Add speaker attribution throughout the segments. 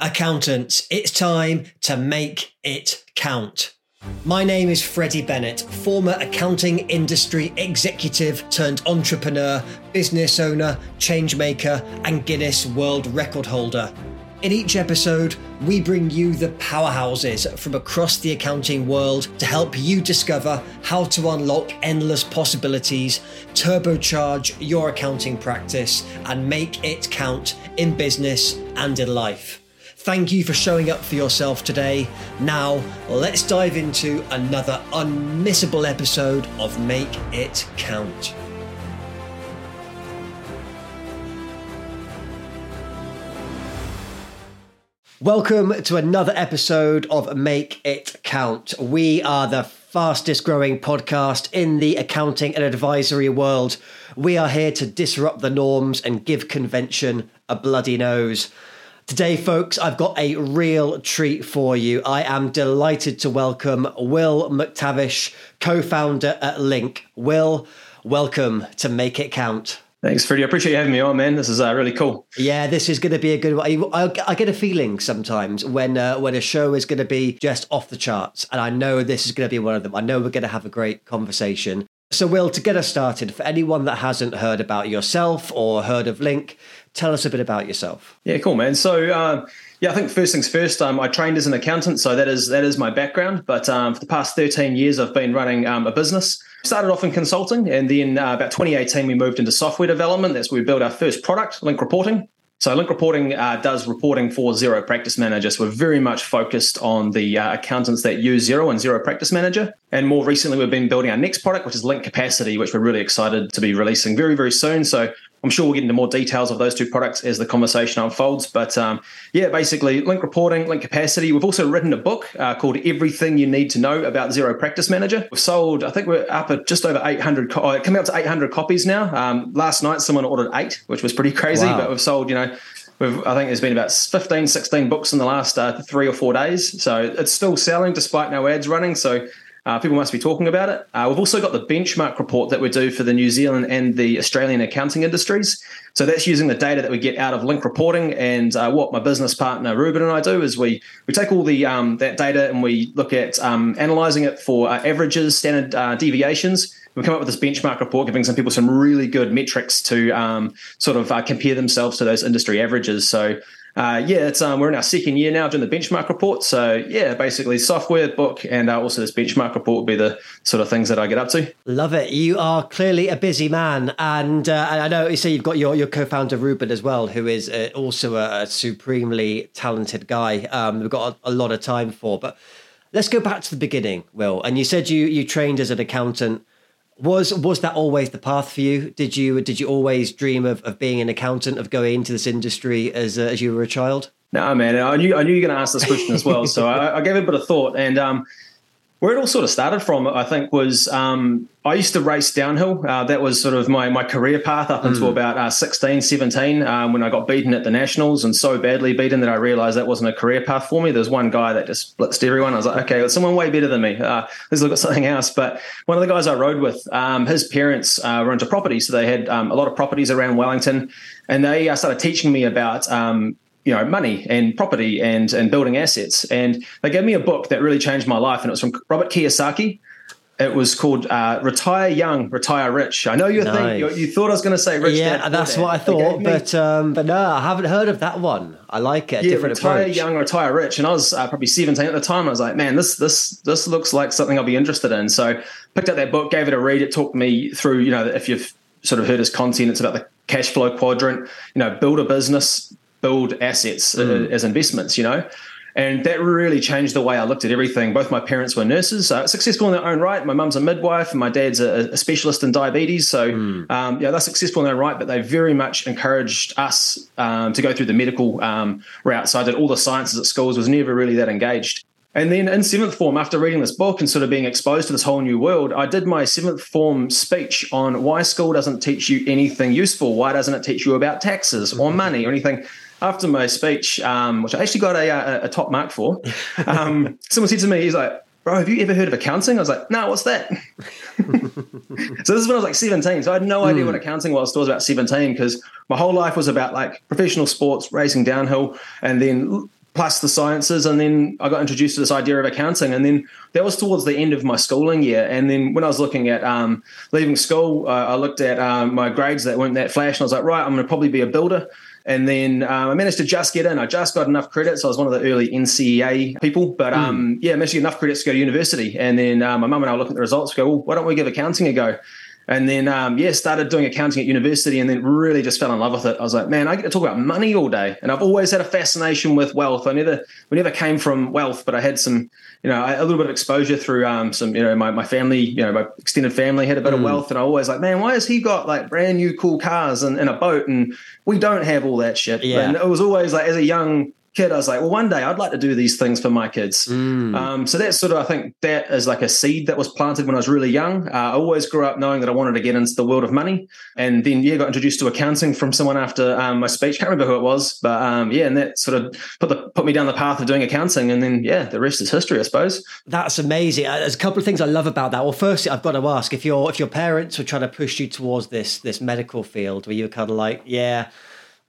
Speaker 1: Accountants, it's time to make it count. My name is Freddie Bennett, former accounting industry executive turned entrepreneur, business owner, changemaker, and Guinness World Record holder. In each episode, we bring you the powerhouses from across the accounting world to help you discover how to unlock endless possibilities, turbocharge your accounting practice, and make it count in business and in life. Thank you for showing up for yourself today. Now, let's dive into another unmissable episode of Make It Count. Welcome to another episode of Make It Count. We are the fastest growing podcast in the accounting and advisory world. We are here to disrupt the norms and give convention a bloody nose. Today, folks, I've got a real treat for you. I am delighted to welcome Will McTavish, co founder at Link. Will, welcome to Make It Count.
Speaker 2: Thanks, Freddie. I appreciate you having me on, man. This is uh, really cool.
Speaker 1: Yeah, this is going to be a good one. I, I get a feeling sometimes when uh, when a show is going to be just off the charts, and I know this is going to be one of them. I know we're going to have a great conversation. So, Will, to get us started, for anyone that hasn't heard about yourself or heard of Link, tell us a bit about yourself.
Speaker 2: Yeah, cool, man. So, uh, yeah, I think first things first. Um, I trained as an accountant, so that is that is my background. But um, for the past thirteen years, I've been running um, a business. Started off in consulting, and then uh, about 2018, we moved into software development. That's where we built our first product, Link Reporting. So Link Reporting uh, does reporting for Xero Practice Manager. So we're very much focused on the uh, accountants that use Xero and Xero Practice Manager. And more recently, we've been building our next product, which is Link Capacity, which we're really excited to be releasing very, very soon. So I'm sure we'll get into more details of those two products as the conversation unfolds. But um, yeah, basically, link reporting, link capacity. We've also written a book uh, called Everything You Need to Know About Xero Practice Manager. We've sold, I think we're up at just over 800, co- uh, coming up to 800 copies now. Um, last night, someone ordered eight, which was pretty crazy, wow. but we've sold, you know, We've, I think there's been about 15, 16 books in the last uh, three or four days. So it's still selling despite no ads running. So uh, people must be talking about it. Uh, we've also got the benchmark report that we do for the New Zealand and the Australian accounting industries. So that's using the data that we get out of link reporting. And uh, what my business partner Ruben and I do is we we take all the um, that data and we look at um, analyzing it for uh, averages, standard uh, deviations. We come up with this benchmark report, giving some people some really good metrics to um, sort of uh, compare themselves to those industry averages. So uh, yeah, it's um, we're in our second year now doing the benchmark report. So yeah, basically software, book, and uh, also this benchmark report will be the sort of things that I get up to.
Speaker 1: Love it. You are clearly a busy man, and uh, I know you say you've got your your co-founder Ruben as well, who is uh, also a, supremely talented guy. Um, we've got a, a lot of time for, but let's go back to the beginning, Will. And you said you you trained as an accountant was was that always the path for you? Did you did you always dream of, of being an accountant, of going into this industry as as you were a child?
Speaker 2: No, man. I knew I knew you were going to ask this question as well, so I, I, gave it a bit of thought. And um, where it all sort of started from, I think, was um, I used to race downhill. Uh, that was sort of my, my career path up until mm. about uh, 16, 17, um, when I got beaten at the Nationals and so badly beaten that I realized that wasn't a career path for me. There's one guy that just blitzed everyone. I was like, okay, well, someone way better than me. Uh, let's look at something else. But one of the guys I rode with, um, his parents uh, were into property. So they had um, a lot of properties around Wellington. And they uh, started teaching me about um, you know money and property and and building assets and they gave me a book that really changed my life and it was from robert kiyosaki it was called uh, "Retire Young, Retire Rich." I know you nice. think you, you, thought I was going to say "Rich."
Speaker 1: Yeah, that's what I thought, but um, but no, I haven't heard of that one. I like it.
Speaker 2: Yeah, retire approach. young, retire rich. And I was uh, probably seventeen at the time. I was like, man, this this this looks like something I'll be interested in. So picked up that book, gave it a read. It talked me through. You know, if you've sort of heard his content, it's about the cash flow quadrant. You know, build a business, build assets mm. as investments, you know. And that really changed the way I looked at everything. Both my parents were nurses, uh, successful in their own right. My mum's a midwife, and my dad's a, a specialist in diabetes. So, mm. um, yeah, they're successful in their own right, but they very much encouraged us um, to go through the medical um, route. So I did all the sciences at schools, was never really that engaged. And then in seventh form, after reading this book and sort of being exposed to this whole new world, I did my seventh form speech on why school doesn't teach you anything useful. Why doesn't it teach you about taxes or money or anything? After my speech, um, which I actually got a, a, a top mark for, um, someone said to me, he's like, bro, have you ever heard of accounting? I was like, no, what's that? so this is when I was like 17. So I had no idea mm. what accounting was until I was about 17 because my whole life was about like professional sports, racing downhill, and then plus the sciences. And then I got introduced to this idea of accounting. And then that was towards the end of my schooling year. And then when I was looking at um, leaving school, uh, I looked at um, my grades that weren't that flash, and I was like, right, I'm going to probably be a builder. And then um, I managed to just get in. I just got enough credits. I was one of the early NCEA people, but um, mm. yeah, I managed to get enough credits to go to university. And then uh, my mum and I looking at the results. Go, well, why don't we give accounting a go? And then, um, yeah, started doing accounting at university and then really just fell in love with it. I was like, man, I get to talk about money all day. And I've always had a fascination with wealth. I never, we never came from wealth, but I had some, you know, a little bit of exposure through um, some, you know, my, my family, you know, my extended family had a bit mm. of wealth. And I always like, man, why has he got like brand new cool cars and, and a boat? And we don't have all that shit. Yeah. And it was always like, as a young kid, I was like, well, one day I'd like to do these things for my kids. Mm. Um, so that's sort of, I think that is like a seed that was planted when I was really young. Uh, I always grew up knowing that I wanted to get into the world of money. And then, yeah, got introduced to accounting from someone after um, my speech. Can't remember who it was, but um, yeah, and that sort of put the put me down the path of doing accounting. And then, yeah, the rest is history, I suppose.
Speaker 1: That's amazing. Uh, there's a couple of things I love about that. Well, firstly, I've got to ask if your if your parents were trying to push you towards this this medical field, where you were kind of like, yeah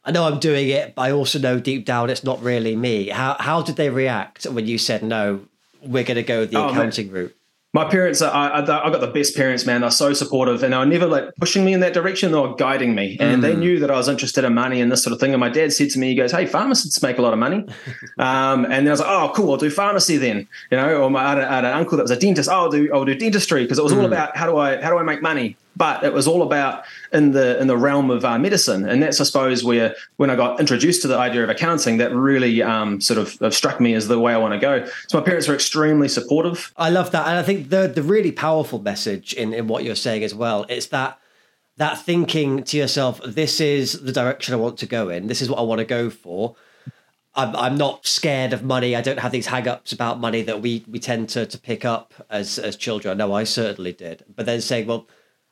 Speaker 1: I know I'm doing it, but I also know deep down it's not really me. How how did they react when you said no? We're going to go the oh, accounting man. route.
Speaker 2: My parents, are, I, I, got the best parents, man. They're so supportive, and they were never like pushing me in that direction. They were guiding me, and mm. they knew that I was interested in money and this sort of thing. And my dad said to me, he goes, "Hey, pharmacists make a lot of money," um, and then I was like, "Oh, cool, I'll do pharmacy then." You know, or my, I, had, I had an uncle that was a dentist. Oh, I'll do I'll do dentistry because it was mm. all about how do I how do I make money but it was all about in the in the realm of uh, medicine, and that's I suppose where when I got introduced to the idea of accounting, that really um, sort of, struck me as the way I want to go. So my parents were extremely supportive.
Speaker 1: I love that, and I think the the really powerful message in in what you're saying as well is that that thinking to yourself, this is the direction I want to go in. This is what I want to go for. I'm, I'm not scared of money. I don't have these hang-ups about money that we we tend to to pick up as as children. I know I certainly did. But then saying, well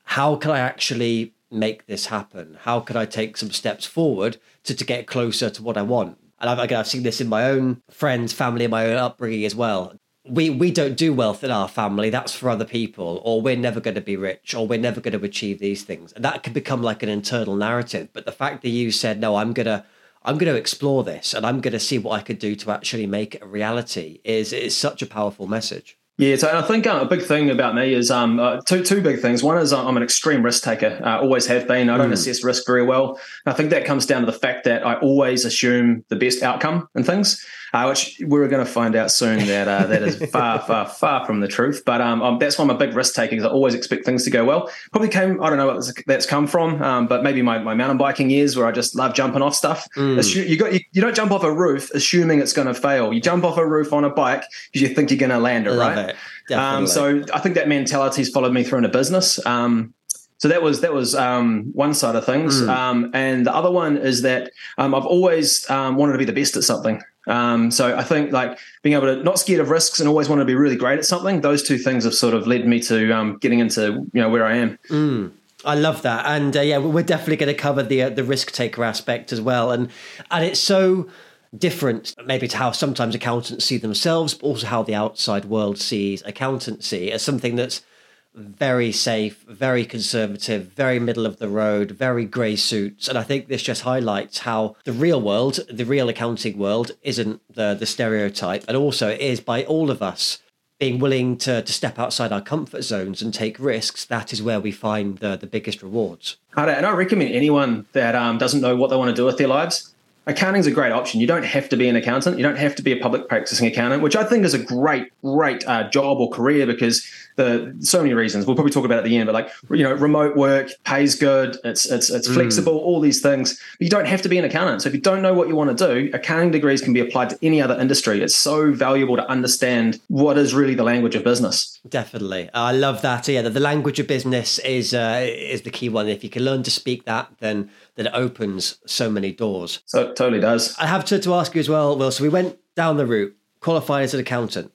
Speaker 1: how can I actually make this happen? How can I take some steps forward to, to get closer to what I want? And I've, again, I've seen this in my own friends, family, and my own upbringing as well. We, we don't do wealth in our family. That's for other people, or we're never going to be rich, or we're never going to achieve these things. And that can become like an internal narrative. But the fact that you said, no, I'm going to I'm going to explore this and I'm going to see what I could do to actually make it a reality is is such a powerful message.
Speaker 2: Yeah, so I think uh, a big thing about me is um, uh, two two big things. One is I'm an extreme risk taker, uh, always have been. I don't mm. assess risk very well. I think that comes down to the fact that I always assume the best outcome in things uh, which we're going to find out soon that uh, that is far, far, far from the truth. But um, um, that's why I'm a big risk taker because I always expect things to go well. Probably came, I don't know what that's come from, um, but maybe my, my mountain biking years where I just love jumping off stuff. Mm. you got you, you, don't jump off a roof assuming it's going to fail. You jump off a roof on a bike because you think you're going to land it, right? It. Um, so I think that mentality has followed me through into business. Um, so that was that was um, one side of things, mm. um, and the other one is that um, I've always um, wanted to be the best at something. Um, so I think like being able to not scared of risks and always want to be really great at something. Those two things have sort of led me to um, getting into you know where I am.
Speaker 1: Mm. I love that, and uh, yeah, we're definitely going to cover the uh, the risk taker aspect as well, and and it's so different maybe to how sometimes accountants see themselves, but also how the outside world sees accountancy as something that's very safe, very conservative, very middle of the road, very grey suits. And I think this just highlights how the real world, the real accounting world, isn't the, the stereotype. And also, it is by all of us being willing to, to step outside our comfort zones and take risks. That is where we find the, the biggest rewards.
Speaker 2: And I recommend anyone that um, doesn't know what they want to do with their lives accounting's a great option. You don't have to be an accountant. You don't have to be a public practicing accountant, which I think is a great, great uh, job or career because the so many reasons. We'll probably talk about at the end, but like you know, remote work pays good. It's it's it's mm. flexible. All these things. But you don't have to be an accountant. So if you don't know what you want to do, accounting degrees can be applied to any other industry. It's so valuable to understand what is really the language of business.
Speaker 1: Definitely, I love that. Yeah, the language of business is uh, is the key one. If you can learn to speak that, then then it opens so many doors.
Speaker 2: So it totally does.
Speaker 1: I have to, to ask you as well, Will. So we went down the route, qualified as an accountant.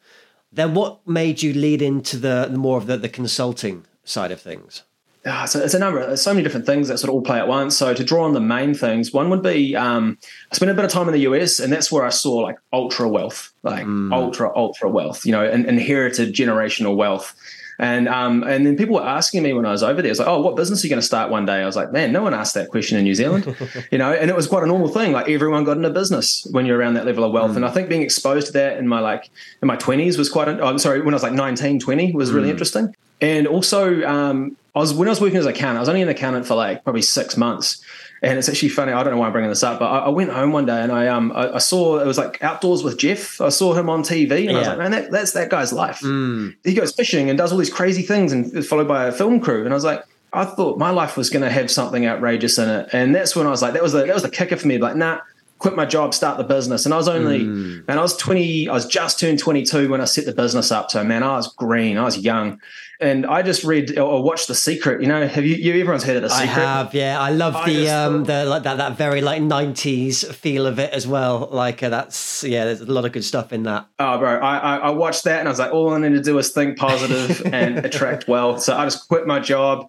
Speaker 1: Then what made you lead into the, the more of the, the consulting side of things?
Speaker 2: Yeah, so it's a number. There's so many different things that sort of all play at once. So to draw on the main things, one would be um, I spent a bit of time in the US, and that's where I saw like ultra wealth, like mm. ultra ultra wealth. You know, in, inherited generational wealth. And um, and then people were asking me when I was over there, it's like, oh, what business are you going to start one day? I was like, man, no one asked that question in New Zealand, you know. And it was quite a normal thing. Like everyone got into business when you're around that level of wealth. Mm. And I think being exposed to that in my like in my 20s was quite. oh, I'm sorry, when I was like 19, 20 was really mm. interesting. And also, um, I was when I was working as an accountant, I was only an accountant for like probably six months. And it's actually funny. I don't know why I'm bringing this up, but I, I went home one day and I um I, I, saw it was like outdoors with Geoff. I saw him on TV and yeah. I was like, man, that, that's that guy's life. Mm. He goes fishing and does all these crazy things and is followed by a film crew. And I was like, I thought my life was going to have something outrageous in it. And that's when I was like, that was the that was the kicker for me. Like, nah, quit my job, start the business. And I was only, mm. and I was 20, I was just turned 22 when I set the business up. So, man, I was green, I was young and I just read or watched The Secret. You know, have you? you everyone's heard of The Secret?
Speaker 1: I have. Yeah, I love I the um the like that that very like nineties feel of it as well. Like uh, that's yeah, there's a lot of good stuff in that.
Speaker 2: Oh, bro, I, I I watched that and I was like, all I need to do is think positive and attract wealth. So I just quit my job.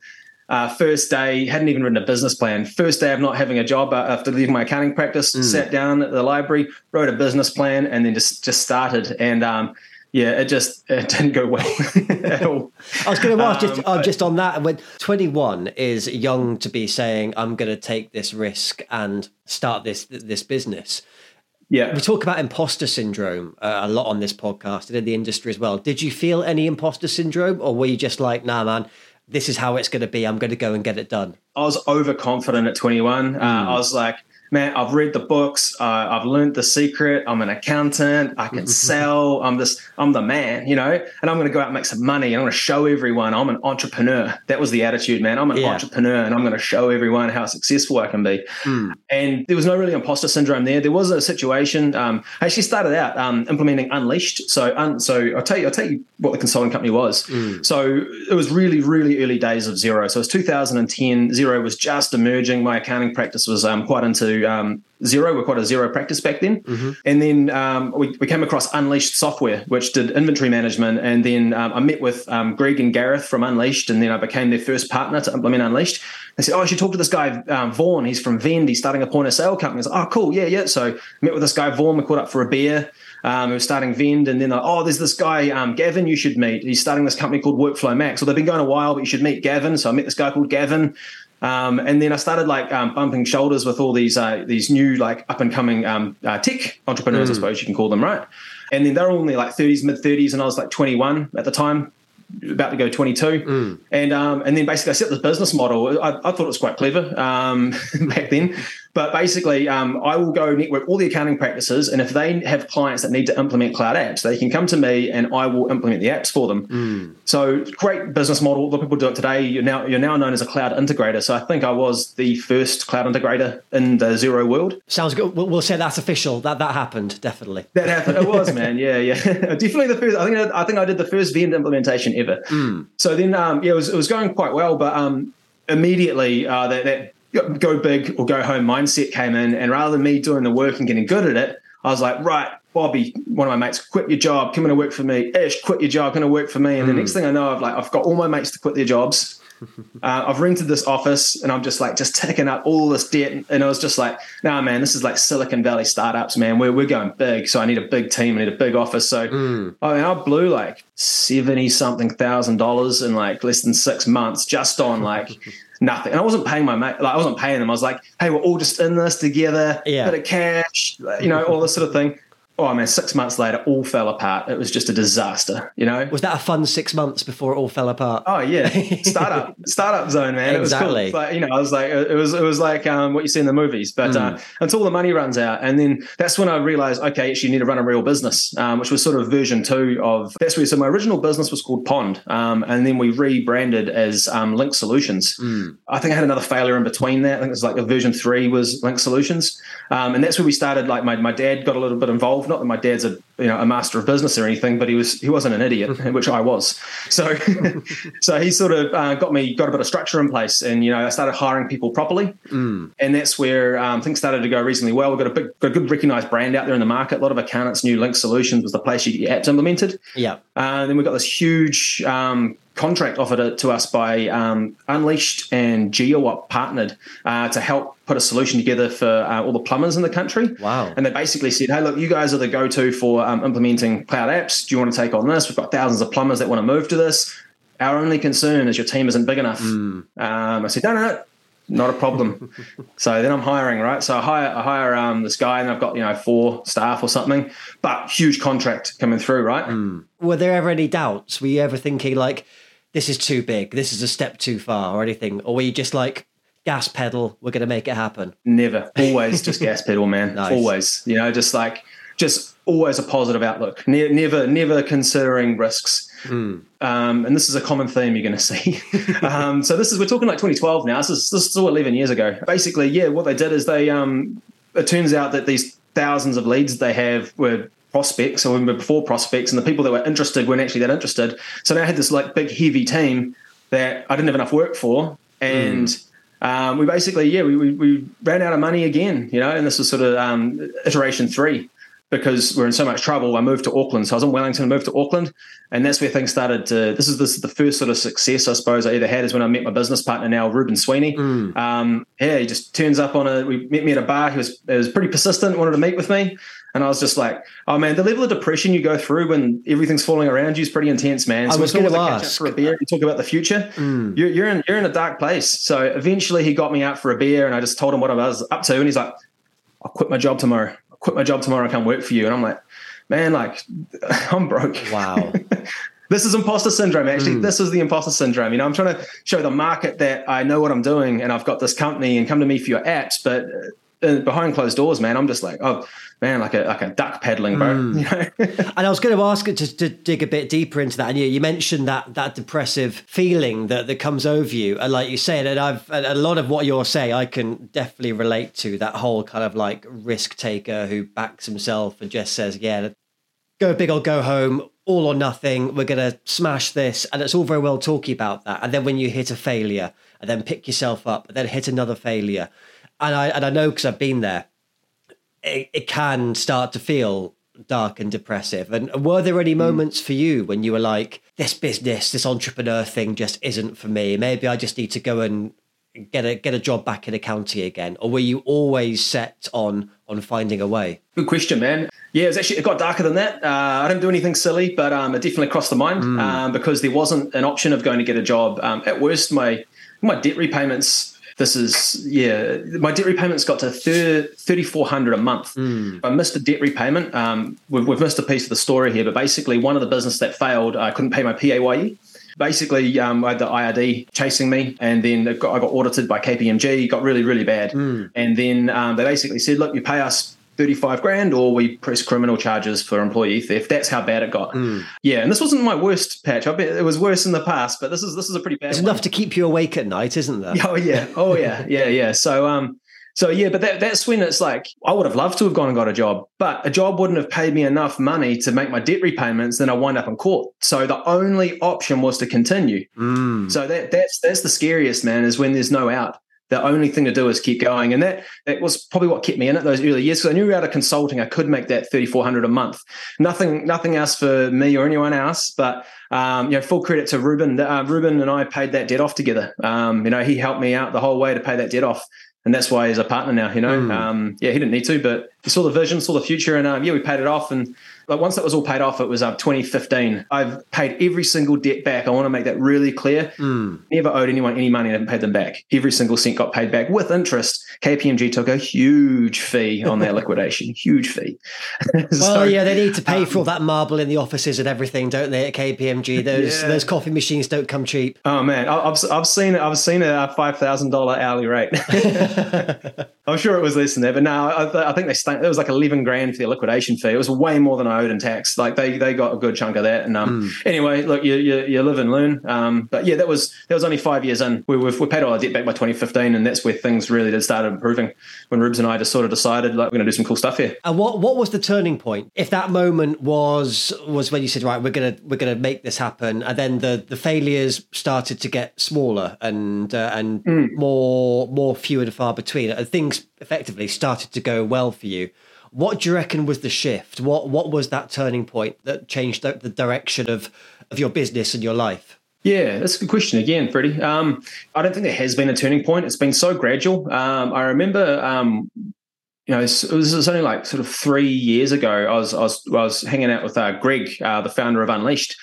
Speaker 2: Uh, first day, hadn't even written a business plan. First day of not having a job uh, after leaving my accounting practice, mm. sat down at the library, wrote a business plan, and then just just started. And um, yeah, it just it didn't go well.
Speaker 1: I was going to ask just um, uh, just on that. When twenty one is young to be saying, "I'm going to take this risk and start this this business."
Speaker 2: Yeah,
Speaker 1: we talk about imposter syndrome uh, a lot on this podcast and in the industry as well. Did you feel any imposter syndrome, or were you just like, "Nah, man, this is how it's going to be. I'm going to go and get it done."
Speaker 2: I was overconfident at 21. Mm. Uh, I was like, man, I've read the books. Uh, I've learned the secret. I'm an accountant. I can sell. I'm this. I'm the man, you know. And I'm going to go out and make some money. And I'm going to show everyone I'm an entrepreneur. That was the attitude, man. I'm an yeah. entrepreneur, and I'm going to show everyone how successful I can be. Mm. And there was no really imposter syndrome there. There was a situation. Um, I actually started out um, implementing Unleashed. So, un, so I'll tell you. I'll tell you what the consulting company was. Mm. So it was really, really early days of Xero. So it was 2010. Xero was just emerging. My accounting practice was um, quite into um, Xero. We're quite a Xero practice back then. Mm-hmm. And then um, we, we came across Unleashed Software, which did inventory management. And then um, I met with um, Greg and Gareth from Unleashed, and then I became their first partner to implement Unleashed. They said, "Oh, I should talk to this guy um, Vaughan. He's from Vend. He's starting a point of sale company." I was like, "Oh, cool, yeah, yeah." So I met with this guy Vaughan. We caught up for a beer. Um, who was starting Vend, and then like, oh, there's this guy um, Gavin you should meet. He's starting this company called Workflow Max. So they've been going a while, but you should meet Gavin. So I met this guy called Gavin. Um, and then I started like um, bumping shoulders with all these uh, these new like up and coming um, uh, tech entrepreneurs, mm. I suppose you can call them, right? And then they're only like 30s, mid 30s, and I was like 21 at the time about to go 22 mm. and um, and then basically I set this business model I, I thought it was quite clever um, back then but basically, um, I will go network all the accounting practices, and if they have clients that need to implement cloud apps, they can come to me, and I will implement the apps for them. Mm. So great business model. A lot of people do it today. You're now you're now known as a cloud integrator. So I think I was the first cloud integrator in the Xero world.
Speaker 1: Sounds good. We'll, we'll say that's official. That that happened definitely.
Speaker 2: That happened. It was man. Yeah, yeah. definitely the first. I think I think I did the first Vend implementation ever. Mm. So then, um, yeah, it was it was going quite well, but um, immediately uh, that, that go big or go home mindset came in. And rather than me doing the work and getting good at it, I was like, right, Bobby, one of my mates, quit your job, come in and work for me. Ish, quit your job, come to work for me. And mm. the next thing I know, I've like I've got all my mates to quit their jobs. Uh, I've rented this office and I'm just like just ticking up all this debt. And I was just like, nah, man, this is like Silicon Valley startups, man. We're, we're going big. So I need a big team. I need a big office. So mm. I mean, I blew like 70 something thousand dollars in like less than six months just on like nothing. And I wasn't paying my mate, like I wasn't paying them. I was like, hey, we're all just in this together, yeah. bit of cash, you know, all this sort of thing oh man, six months later, all fell apart. It was just a disaster, you know.
Speaker 1: Was that a fun six months before it all fell apart?
Speaker 2: Oh yeah, startup, startup zone, man. Exactly. It was cool. Like, you know, I was like, it was, it was like um, what you see in the movies. But mm. uh, until the money runs out, and then that's when I realized, okay, actually, you need to run a real business, um, which was sort of version two of that's where. So my original business was called Pond, um, and then we rebranded as um, Link Solutions. Mm. I think I had another failure in between that. I think it was like a version three was Link Solutions, um, and that's where we started. Like my my dad got a little bit involved. Not that my dad's a you know a master of business or anything, but he was he wasn't an idiot, which I was. So so he sort of uh, got me got a bit of structure in place, and you know I started hiring people properly, mm. and that's where um, things started to go reasonably well. We've got a big, got a good recognized brand out there in the market. A lot of accountants knew Link Solutions was the place you get apps implemented.
Speaker 1: Yeah,
Speaker 2: uh, and then we got this huge um, contract offered to us by um, Unleashed and GeoOp partnered uh, to help put a solution together for uh, all the plumbers in the country.
Speaker 1: Wow.
Speaker 2: And they basically said, hey, look, you guys are the go to for um, implementing cloud apps. Do you want to take on this? We've got thousands of plumbers that want to move to this. our only concern is your team isn't big enough.
Speaker 1: Mm.
Speaker 2: Um, I said, no, no, no, not a problem. so then I'm hiring, right? So I hire, I hire um, this guy, and I've got you know four staff or something, but huge contract coming through, right?
Speaker 1: Mm. Were there ever any doubts? Were you ever thinking like, this is too big, this is a step too far, or anything, or were you just like, gas pedal, we're going to make it happen?
Speaker 2: Never, always just gas pedal, man. Nice. Always, you know, just like just always a positive outlook. Ne- never, never considering risks. Mm. Um, and this is a common theme you're going to see. um, so this is we're talking like 2012 now. This is this is still 11 years ago. Basically, yeah, what they did is they. Um, it turns out that these thousands of leads they have were prospects or even before prospects, and the people that were interested weren't actually that interested. So now I had this like big heavy team that I didn't have enough work for, and. Mm. Um, we basically, yeah, we, we, we, ran out of money again, you know, and this was sort of um, iteration three because we're in so much trouble, I moved to Auckland. So I was in Wellington, and moved to Auckland, and that's where things started to. This is this is the first sort of success I suppose I either had is when I met my business partner now, Ruben Sweeney. Mm. Um, yeah, he just turns up on a. We met me at a bar. He was he was pretty persistent, wanted to meet with me, and I was just like, oh man, the level of depression you go through when everything's falling around you is pretty intense, man.
Speaker 1: So I was going to ask
Speaker 2: for a beer and talk about the future. Mm. You're, you're in you're in a dark place. So eventually he got me out for a beer, and I just told him what I was up to, and he's like, I'll quit my job tomorrow I'll quit my job tomorrow, I come work for you. And I'm like, man, like I'm broke.
Speaker 1: Wow.
Speaker 2: this is imposter syndrome. Actually, mm. this is the imposter syndrome. You know, I'm trying to show the market that I know what I'm doing and I've got this company and come to me for your apps, but uh, behind closed doors, man, I'm just like, oh man, like a like a duck pedaling, bro. Mm. You
Speaker 1: know? and I was going to ask it to, to dig a bit deeper into that. And you, you mentioned that that depressive feeling that that comes over you, and like you said, and I've a lot of what you're saying, I can definitely relate to that whole kind of like risk taker who backs himself and just says, yeah, go big or go home. All or nothing. We're gonna smash this, and it's all very well talking about that. And then when you hit a failure, and then pick yourself up, and then hit another failure, and I and I know because I've been there. It, it can start to feel dark and depressive. And were there any hmm. moments for you when you were like, this business, this entrepreneur thing just isn't for me? Maybe I just need to go and get a get a job back in accounting again, or were you always set on on finding a way?
Speaker 2: Good question, man. Yeah, it was actually it got darker than that. Uh, I didn't do anything silly, but um, it definitely crossed the mind mm. um, because there wasn't an option of going to get a job. Um, at worst, my my debt repayments this is yeah my debt repayments got to 3400 a month mm. i missed a debt repayment um, we've, we've, missed a piece of the story here but basically one of the business that failed i couldn't pay my paye basically um, i had the ird chasing me and then got, i got audited by kpmg got really really bad mm. and then um, they basically said look you pay us 35 grand or we press criminal charges for employee theft. That's how bad it got. Mm. Yeah, and this wasn't my worst patch. I bet it was worse in the past, but this is this is a pretty bad
Speaker 1: It's
Speaker 2: one.
Speaker 1: enough to keep you awake at night, isn't that
Speaker 2: Oh yeah. Oh yeah. yeah, yeah. So um so yeah, but that, that's when it's like I would have loved to have gone and got a job, but a job wouldn't have paid me enough money to make my debt repayments. Then I wind up in court. So the only option was to continue. Mm. So that that's that's the scariest man is when there's no out the only thing to do is keep going. And that that was probably what kept me in it those early years because I knew out of consulting I could make that thirty four hundred a month. Nothing nothing else for me or anyone else, but um, you know, full credit to Ruben. Uh, Ruben and I paid that debt off together. Um, you know, he helped me out the whole way to pay that debt off and that's why he's a partner now. You know, mm. um, yeah, he didn't need to, but he saw the vision, saw the future, and um, yeah, we paid it off. And like once that was all paid off, it was uh, 2015. I've paid every single debt back. I want to make that really clear. Mm. Never owed anyone any money and paid them back. Every single cent got paid back with interest. KPMG took a huge fee on that liquidation, huge fee.
Speaker 1: so, well, yeah, they need to pay um, for all that marble in the offices and everything, don't they? At KPMG, those yeah. those coffee machines don't come cheap.
Speaker 2: Oh man, I've I've seen I've seen a five thousand dollar hourly rate. I'm sure it was less than that, but no, I, th- I think they st- it was like 11 grand for the liquidation fee. It was way more than I owed in tax. Like they they got a good chunk of that. And um, mm. anyway, look, you, you, you live and learn. Um, but yeah, that was that was only five years in. We we we paid all our debt back by 2015, and that's where things really did start improving. When Rubes and I just sort of decided like we're going to do some cool stuff here.
Speaker 1: And what what was the turning point? If that moment was was when you said right, we're gonna we're gonna make this happen, and then the the failures started to get smaller and uh, and mm. more more few and far between, and things effectively started to go well for you. What do you reckon was the shift? What what was that turning point that changed the, the direction of of your business and your life?
Speaker 2: Yeah, that's a good question again, Freddie. Um, I don't think there has been a turning point. It's been so gradual. Um, I remember, um, you know, it was, it was, only like sort of three years ago. I was I was, I was hanging out with uh, Greg, uh, the founder of Unleashed,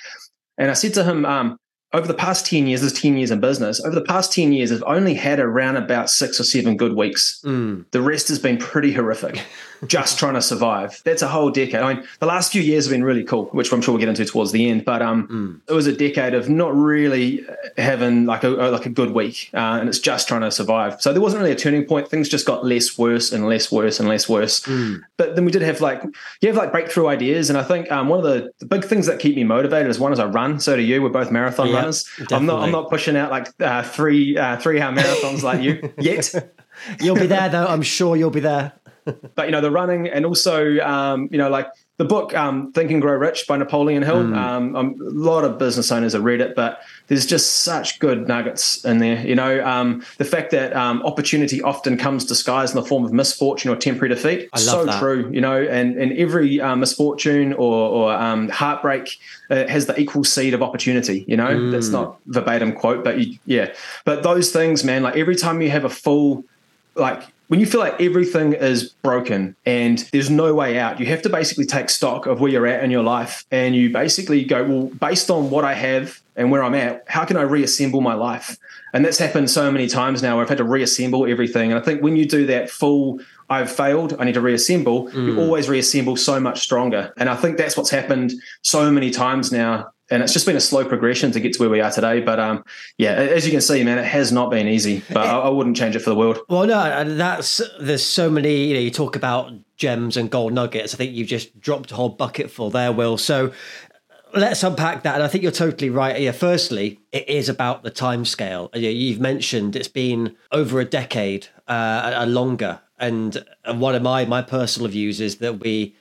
Speaker 2: and I said to him, um, over the past 10 years, there's 10 years in business. Over the past 10 years, I've only had around about six or seven good weeks. Mm. The rest has been pretty horrific, just trying to survive. That's a whole decade. I mean, the last few years have been really cool, which I'm sure we'll get into towards the end. But um, mm. it was a decade of not really having like a like a good week, uh, and it's just trying to survive. So there wasn't really a turning point. Things just got less worse and less worse and less worse. Mm. But then we did have like you have like breakthrough ideas, and I think um, one of the, the big things that keep me motivated is one is I run. So do you. We're both marathon yeah runners. Definitely. I'm not. I'm not pushing out like uh, three uh, three hour marathons like you yet.
Speaker 1: You'll be there though. I'm sure you'll be there.
Speaker 2: but you know the running and also um, you know like the book um, Think and Grow Rich by Napoleon Hill. Mm. Um, a lot of business owners have read it, but there's just such good nuggets in there. You know, um, the fact that um, opportunity often comes disguised in the form of misfortune or temporary defeat. I so that. true. You know, and and every uh, misfortune or, or um, heartbreak uh, has the equal seed of opportunity. You know, mm. that's not verbatim quote, but you, yeah. But those things, man, like every time you have a full like when you feel like everything is broken and there's no way out, you have to basically take stock of where you're at in your life and you basically go, well, based on what I have and where I'm at, how can I reassemble my life? And that's happened so many times now where I've had to reassemble everything. And I think when you do that full, I've failed, I need to reassemble, mm. you always reassemble so much stronger. And I think that's what's happened so many times now and it's just been a slow progression to get to where we are today. But um, yeah, as you can see, man, it has not been easy. But I, I, wouldn't change it for the world.
Speaker 1: Well, no, that's there's so many. You know, you talk about gems and gold nuggets. I think you've just dropped a whole bucket full there, Will. So let's unpack that. And I think you're totally right. Yeah, firstly, it is about the time scale. You've mentioned it's been over a decade, uh, longer. And, and one of my my personal views is that we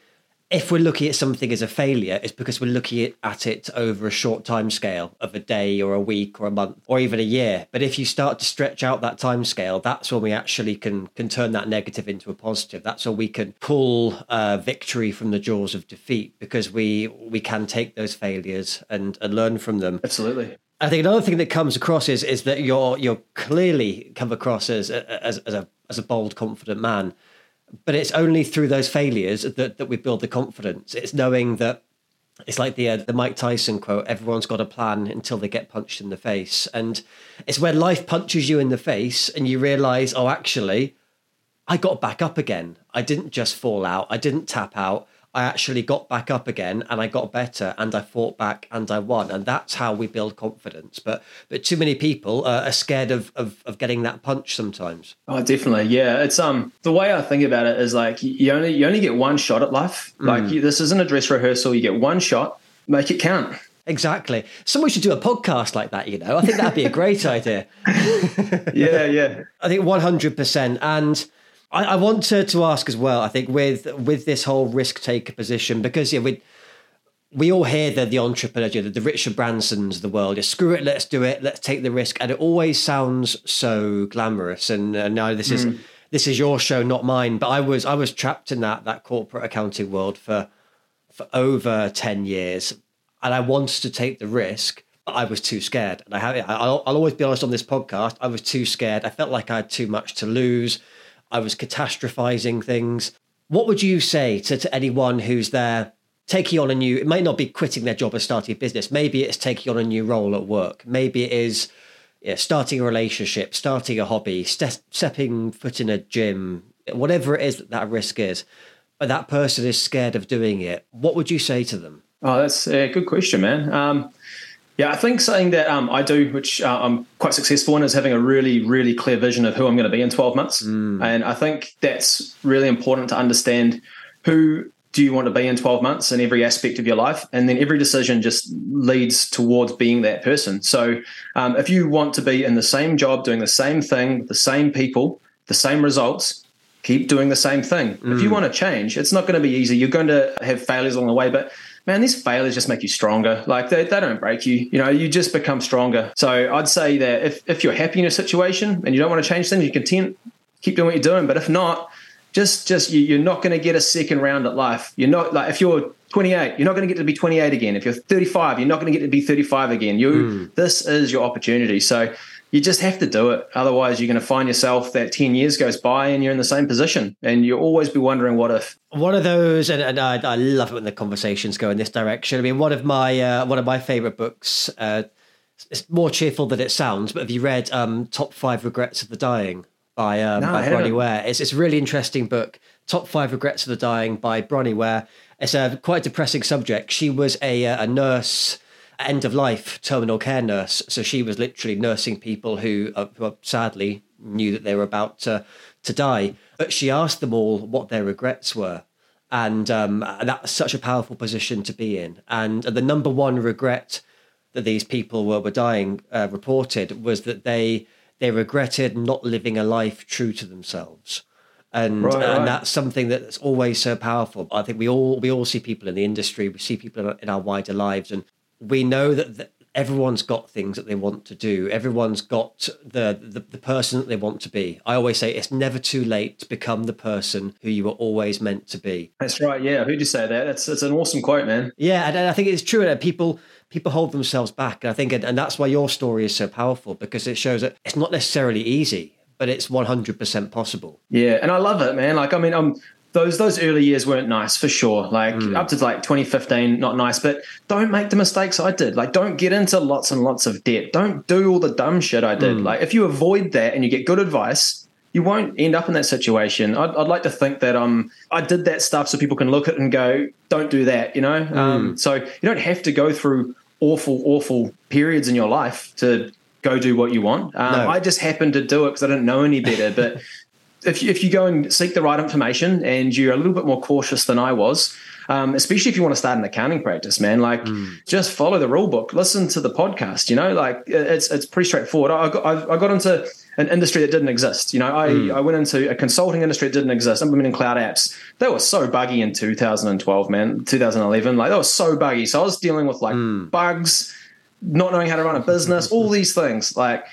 Speaker 1: if we're looking at something as a failure, it's because we're looking at it over a short time scale of a day or a week or a month or even a year. But if you start to stretch out that time scale, that's when we actually can can turn that negative into a positive. That's when we can pull uh, victory from the jaws of defeat because we we can take those failures and, and learn from them.
Speaker 2: Absolutely.
Speaker 1: I think another thing that comes across is is that you're you're clearly come across as as, as a as a bold, confident man but it's only through those failures that, that we build the confidence. It's knowing that it's like the uh, the Mike Tyson quote: "Everyone's got a plan until they get punched in the face." And it's when life punches you in the face and you realize, oh, actually, I got back up again. I didn't just fall out. I didn't tap out. I actually got back up again and I got better and I fought back and I won. And that's how we build confidence. But but too many people uh, are scared of, of, of getting that punch sometimes.
Speaker 2: Oh, definitely. Yeah. It's um the way I think about it is like you only you only get one shot at life. Mm. Like you, this isn't a dress rehearsal. You get one shot. Make it count.
Speaker 1: Exactly. Someone should do a podcast like that, you know. I think that'd be a great idea.
Speaker 2: yeah, yeah.
Speaker 1: I think 100%. And I, I want to, to ask as well. I think with with this whole risk taker position, because yeah, we we all hear the the entrepreneur, the, the Richard Bransons of the world. Yeah, screw it, let's do it, let's take the risk, and it always sounds so glamorous. And uh, now this is mm. this is your show, not mine. But I was I was trapped in that that corporate accounting world for for over ten years, and I wanted to take the risk. But I was too scared, and I have. I'll, I'll always be honest on this podcast. I was too scared. I felt like I had too much to lose. I was catastrophizing things. What would you say to, to anyone who's there taking on a new, it might not be quitting their job and starting a business. Maybe it's taking on a new role at work. Maybe it is yeah, starting a relationship, starting a hobby, ste- stepping foot in a gym, whatever it is that that risk is. But that person is scared of doing it. What would you say to them?
Speaker 2: Oh, that's a good question, man. Um, yeah, I think something that um, I do, which uh, I'm quite successful in, is having a really, really clear vision of who I'm going to be in 12 months. Mm. And I think that's really important to understand who do you want to be in 12 months in every aspect of your life and then every decision just leads towards being that person so um, if you want to be in the same job doing the same thing the same people the same results keep doing the same thing mm. if you mm. want to change it's not going to be easy you're going to have failures along the way but man, these failures just make you stronger. Like they, they don't break you. You know, you just become stronger. So I'd say that if, if you're happy in a situation and you don't want to change things, you're content, keep doing what you're doing. But if not, just just you, you're not going to get a second round at life. You're not like if you're 28, you're not going to get to be 28 again. If you're 35, you're not going to get to be 35 again. You mm. this is your opportunity. So you just have to do it. Otherwise, you're going to find yourself that 10 years goes by and you're in the same position and you'll always be wondering what if.
Speaker 1: One of those, and, and I, I, love it when the conversations go in this direction. I mean, one of my uh, one of my favorite books, uh, it's more cheerful than it sounds. But have you read um, Top Five Regrets of the Dying by um,
Speaker 2: No,
Speaker 1: by Bronnie. Ware? It's it's a really interesting book. Top Five Regrets of the Dying by Bronnie Ware. It's a quite depressing subject. She was a uh, a nurse, end of life terminal care nurse. So she was literally nursing people who, uh, who sadly knew that they were about to to die. But she asked them all what their regrets were and um, that's such a powerful position to be in. And the number one regret that these people were, were dying uh, reported was that they they regretted not living a life true to themselves. And
Speaker 2: Right,
Speaker 1: and
Speaker 2: right.
Speaker 1: that's something that's always so powerful. I think we all we all see people in the industry, we see people in our wider lives, and we know that, that everyone's got things that they want to do. Everyone's got the, the the person that they want to be. I always say it's never too late to become the person who you were always meant to be.
Speaker 2: That's right. Yeah, I heard you say that. That's it's an awesome quote, man.
Speaker 1: Yeah, and, I think it's true that people people hold themselves back, and I think, and, and that's why your story is so powerful because it shows that it's not necessarily easy, but it's one hundred percent possible.
Speaker 2: Yeah, and I love it, man. Like, I mean, um, those those early years weren't nice for sure. Like up to like 2015, not nice. But don't make the mistakes I did. Like, don't get into lots and lots of debt. Don't do all the dumb shit I did. Like, if you avoid that and you get good advice. You won't end up in that situation. I'd, I'd like to think that um I did that stuff so people can look at it and go, "Don't do that," you know. Um, so you don't have to go through awful, awful periods in your life to go do what you want. Um,
Speaker 1: No.
Speaker 2: I just happened to do it because I didn't know any better. But if you, if you go and seek the right information and you're a little bit more cautious than I was, um, especially if you want to start an accounting practice, man, like hmm. just follow the rule book, listen to the podcast. You know, like it's it's pretty straightforward. I got I, I got into an industry that didn't exist. You know, I hmm. I went into a consulting industry that didn't exist, implementing cloud apps. They were so buggy in 2012, man, 2011. Like they were so buggy. So I was dealing with like hmm. bugs, not knowing how to run a business, all these things. Like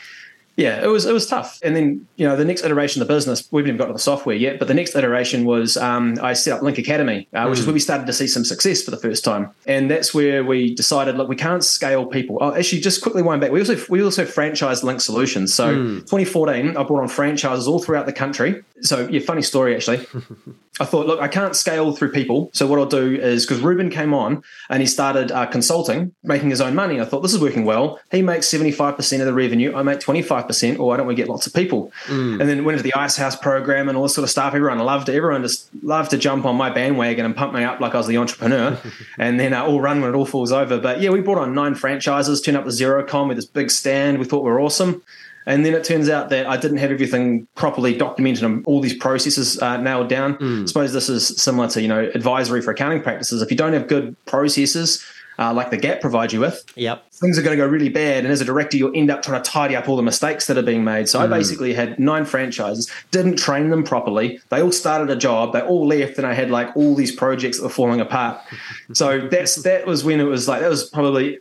Speaker 2: yeah, it was it was tough. And then you know the next iteration of the business, we haven't even got to the software yet, but the next iteration was um, I set up Link Academy, uh, which is where we started to see some success for the first time. And that's where we decided, look, we can't scale people. Oh, actually, just quickly wind back, we also we also franchised Link Solutions. So 2014, I brought on franchises all throughout the country. So yeah, funny story actually. I thought, look, I can't scale through people. So what I'll do is because Ruben came on and he started uh, consulting, making his own money. I thought this is working well. He makes seventy five percent of the revenue. I make twenty five percent. Or why don't we get lots of people? And then went into the Ice House program and all this sort of stuff. Everyone loved it. Everyone just loved to jump on my bandwagon and pump me up like I was the entrepreneur. and then uh, all run when it all falls over. But yeah, we brought on nine franchises, turned up the Xerocon with this big stand. We thought we were awesome. And then it turns out that I didn't have everything properly documented and all these processes uh, nailed down. I suppose this is similar to you know advisory for accounting practices. If you don't have good processes, uh, like the Gap provides you with,
Speaker 1: Yep.
Speaker 2: things are going to go really bad. And as a director, you'll end up trying to tidy up all the mistakes that are being made. So I basically had nine franchises, didn't train them properly. They all started a job, they all left, and I had like all these projects that were falling apart. so that's that was when it was like that was probably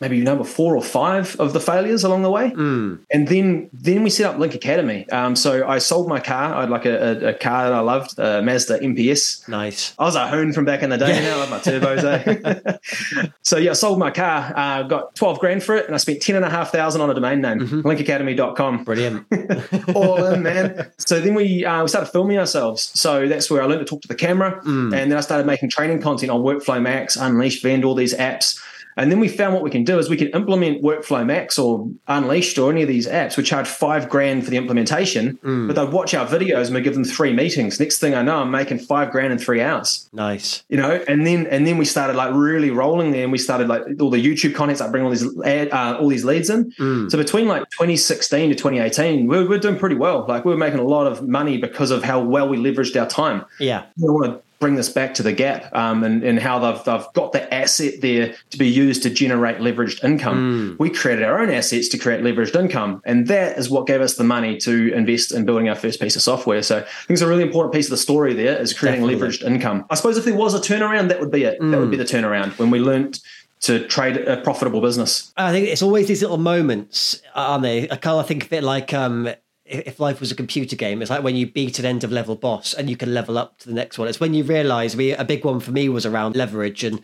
Speaker 2: maybe number four or five of the failures along the way. And then then we set up Link Academy. Um, so I sold my car. I had like a, a, a car that I loved, a Mazda MPS.
Speaker 1: Nice.
Speaker 2: I was a hoon from back in the day. Now I love my turbos. Eh? so yeah, I sold my car. Uh, got twelve grand for it, and I spent ten and a half thousand on a domain name, linkacademy.com.
Speaker 1: Brilliant.
Speaker 2: All in, man. So then we uh, we started filming ourselves. So that's where I learned to talk to the camera, and then I started making training content on Workflow Max, Unleashed, Vend, all these apps. And then we found what we can do is we can implement Workflow Max or Unleashed or any of these apps. We charge five grand for the implementation, but they watch our videos and we give them three meetings. Next thing I know, I'm making five grand in three hours
Speaker 1: nice.
Speaker 2: you know and then and then we started like really rolling there and we started like all the youtube contents like bring all these ad, uh, all these leads in so between like 2016 to 2018 we were, we were doing pretty well like we were making a lot of money because of how well we leveraged our time
Speaker 1: Yeah.
Speaker 2: I want to bring this back to the gap um, and, and how they've, they've got the asset there to be used to generate leveraged income. We created our own assets to create leveraged income. And that is what gave us the money to invest in building our first piece of software. So I think it's a really important piece of the story there is creating
Speaker 1: Definitely.
Speaker 2: leveraged income. I suppose if there was a turnaround, that would be it. That would be the turnaround when we learned to trade a profitable business.
Speaker 1: I think it's always these little moments, aren't they? I kind of think of it like um, if if life was a computer game, it's like when you beat an end of level boss and you can level up to the next one. It's when you realize we a big one for me was around leverage, and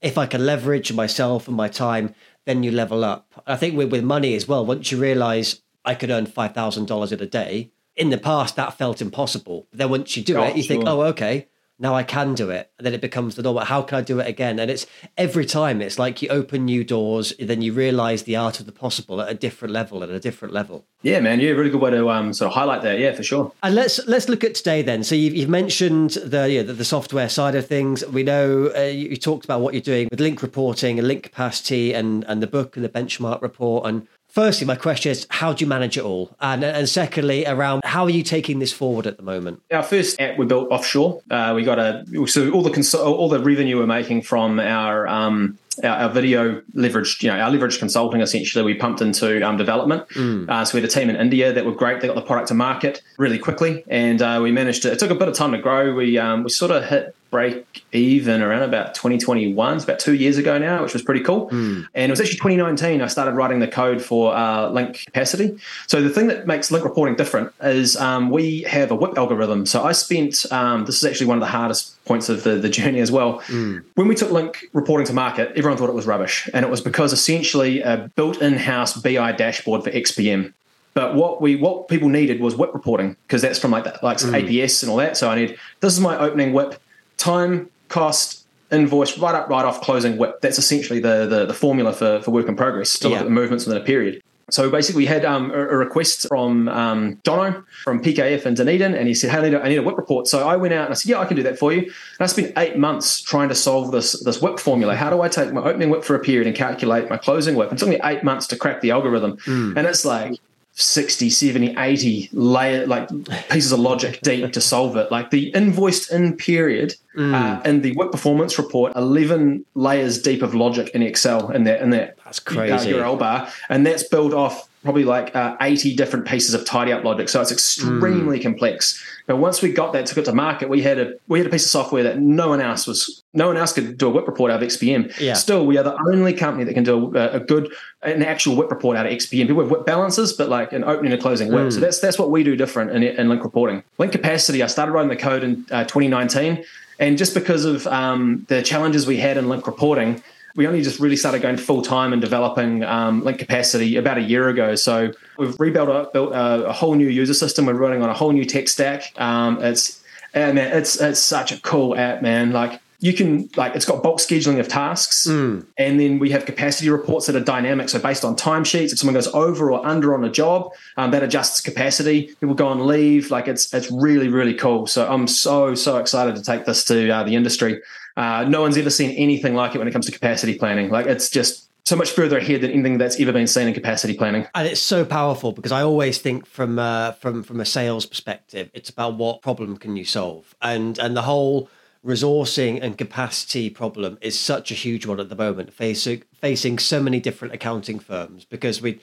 Speaker 1: if I can leverage myself and my time, then you level up. I think with with money as well. Once you realize I could earn five thousand dollars in a day, in the past that felt impossible. But then once you do
Speaker 2: Oh,
Speaker 1: it, you think, oh, okay. Now I can do it. And then it becomes the normal. How can I do it again? And it's every time it's like you open new doors, then you realize the art of the possible at a different level, at a different level.
Speaker 2: Yeah, man. Yeah, really good way to um, sort of highlight that. Yeah, for sure.
Speaker 1: And let's let's look at today then. So you've, you've mentioned the, you know, the, the software side of things. We know uh, you, you talked about what you're doing with link reporting and link capacity and and the book and the benchmark report and firstly, my question is how do you manage it all? And, and secondly, around how are you taking this forward at the moment?
Speaker 2: Our first app we built offshore. Uh, we got a so all the cons- all the revenue we're making from our um, our, our, video leveraged, you know, our leveraged consulting essentially we pumped into um, development. Mm. Uh, so we had a team in India that were great. They got the product to market really quickly, and uh, we managed to. It took a bit of time to grow. We um, we sort of hit break even around about 2021. It's about two years ago now, which was pretty cool. Mm. And it was actually 2019 I started writing the code for uh, link capacity. So the thing that makes link reporting different is um, we have a WIP algorithm. So I spent um, this is actually one of the hardest points of the, the journey as well. Mm. When we took link reporting to market, everyone thought it was rubbish. And it was because essentially a built in house BI dashboard for XPM. But what we what people needed was WIP reporting because that's from like the, like mm. APS and all that. So I need this is my opening WIP, time, cost, invoice, write up, write off, closing WIP. That's essentially the the, the formula for, for work in progress to yeah. look at the movements within a period. So basically, we had um, a, a, request from um, Dono from PKF in Dunedin, and he said, "Hey, I need, a, I need a WIP report." So I went out and I said, "Yeah, I can do that for you." And I spent eight months trying to solve this this WIP formula. How do I take my opening WIP for a period and calculate my closing WIP? It took me eight months to crack the algorithm, mm. and it's like 60, 70, 80 layer like pieces of logic deep to solve it. Like the invoiced in period mm. uh, in the WIP performance report, 11 layers deep of logic in Excel in that in that
Speaker 1: that's crazy.
Speaker 2: Uh, URL bar, and that's built off probably like uh, 80 different pieces of tidy up logic. So it's extremely mm. complex. But once we got that, took it to market, we had a we had a piece of software that no one else was no one else could do a WIP report out of XPM.
Speaker 1: Yeah.
Speaker 2: Still, we are the only company that can do a, a, good an actual WIP report out of XPM. People have WIP balances, but like an opening and closing WIP. Mm. So that's that's what we do different in, in link reporting. Link capacity. I started writing the code in uh, 2019, and just because of um, the challenges we had in link reporting we only just really started going full time and developing um, link capacity about a year ago. So we've rebuilt a, built a, a, whole new user system. We're running on a whole new tech stack. Um, it's man, it's it's such a cool app, man. Like you can like it's got bulk scheduling of tasks mm. and then we have capacity reports that are dynamic so based on timesheets if someone goes over or under on a job um, that adjusts capacity people go on leave like it's it's really really cool so i'm so so excited to take this to uh, the industry uh, no one's ever seen anything like it when it comes to capacity planning like it's just so much further ahead than anything that's ever been seen in capacity planning.
Speaker 1: And it's so powerful because I always think from uh, from from a sales perspective, it's about what problem can you solve, and and the whole resourcing and capacity problem is such a huge one at the moment, facing facing so many different accounting firms because we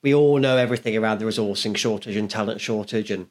Speaker 1: we all know everything around the resourcing shortage and talent shortage and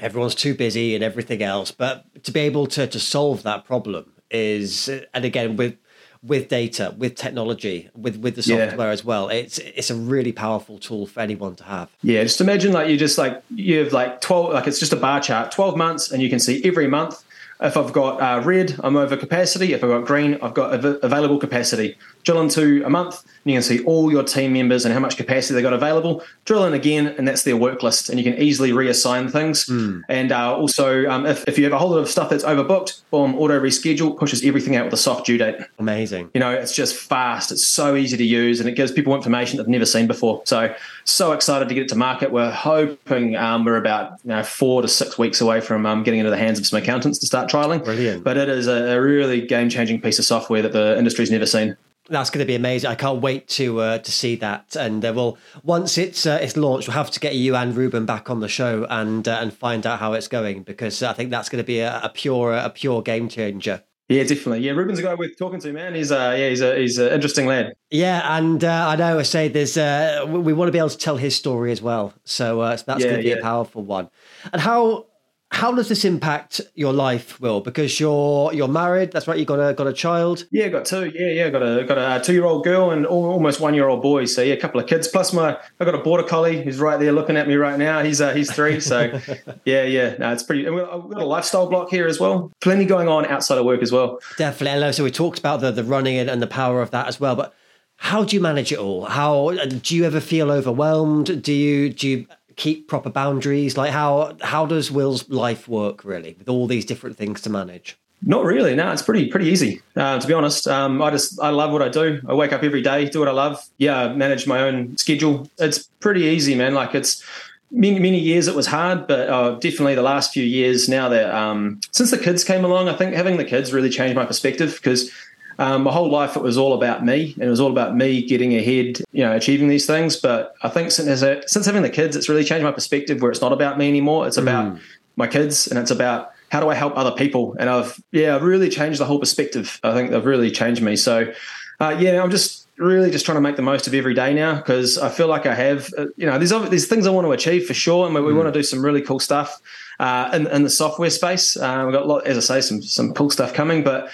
Speaker 1: everyone's too busy and everything else. But to be able to to solve that problem is and again with with data, with technology, with with the software yeah. as well. It's it's a really powerful tool for anyone to have.
Speaker 2: Yeah, just imagine like you just like you have like twelve like it's just a bar chart, twelve months, and you can see every month if I've got uh, red, I'm over capacity. If I've got green, I've got av- available capacity. Drill into a month, and you can see all your team members and how much capacity they got available. Drill in again, and that's their work list, and you can easily reassign things. Mm. And uh, also, um, if, if you have a whole lot of stuff that's overbooked, boom, auto reschedule pushes everything out with a soft due date.
Speaker 1: Amazing.
Speaker 2: You know, it's just fast. It's so easy to use, and it gives people information they've never seen before. So, so excited to get it to market. We're hoping um, we're about you know, four to six weeks away from um, getting into the hands of some accountants to start trialing.
Speaker 1: Brilliant.
Speaker 2: But it is a, a really game changing piece of software that the industry's never seen.
Speaker 1: That's going to be amazing. I can't wait to uh, to see that. And uh, well, once it's uh, it's launched, we'll have to get you and Ruben back on the show and uh, and find out how it's going because I think that's going to be a, a pure a pure game changer.
Speaker 2: Yeah, definitely. Yeah, Ruben's a guy worth talking to, man. He's uh yeah, he's a he's an interesting lad.
Speaker 1: Yeah, and uh, I know I say there's uh we want to be able to tell his story as well. So, uh, so that's yeah, going to be yeah. a powerful one. And how how does this impact your life, Will? Because you're you're married. That's right. You got a got a child.
Speaker 2: Yeah, got two. Yeah, yeah. Got a got a two year old girl and almost one year old boy. So yeah, a couple of kids. Plus my I got a border collie who's right there looking at me right now. He's uh, he's three. So yeah, yeah. No, it's pretty. We've got a lifestyle block here as well. Plenty going on outside of work as well.
Speaker 1: Definitely. So we talked about the the running and the power of that as well, but. How do you manage it all? How do you ever feel overwhelmed? Do you do you keep proper boundaries? Like how how does Will's life work really with all these different things to manage?
Speaker 2: Not really. No, it's pretty pretty easy. Uh, to be honest, um, I just I love what I do. I wake up every day, do what I love. Yeah, manage my own schedule. It's pretty easy, man. Like it's many many years it was hard, but uh, definitely the last few years now that um, since the kids came along, I think having the kids really changed my perspective because um, my whole life it was all about me and it was all about me getting ahead, you know, achieving these things. But I think since since having the kids, it's really changed my perspective where it's not about me anymore. It's about mm. my kids and it's about how do I help other people. And I've yeah, I've really changed the whole perspective. I think they've really changed me. So uh, yeah, I'm just really just trying to make the most of every day now because I feel like I have, uh, you know, there's there's things I want to achieve for sure, and we, we mm. want to do some really cool stuff uh, in, in the software space. Uh, we've got a lot, as I say, some some cool stuff coming, but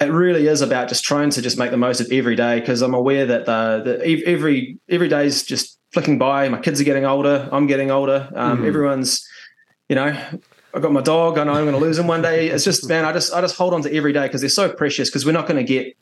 Speaker 2: it really is about just trying to just make the most of every day because I'm aware that the, the every every day is just flicking by. My kids are getting older. I'm getting older. Um, mm. Everyone's, you know, I've got my dog. I know I'm going to lose him one day. It's just man, I just I just hold on to every day because they're so precious because we're not going to get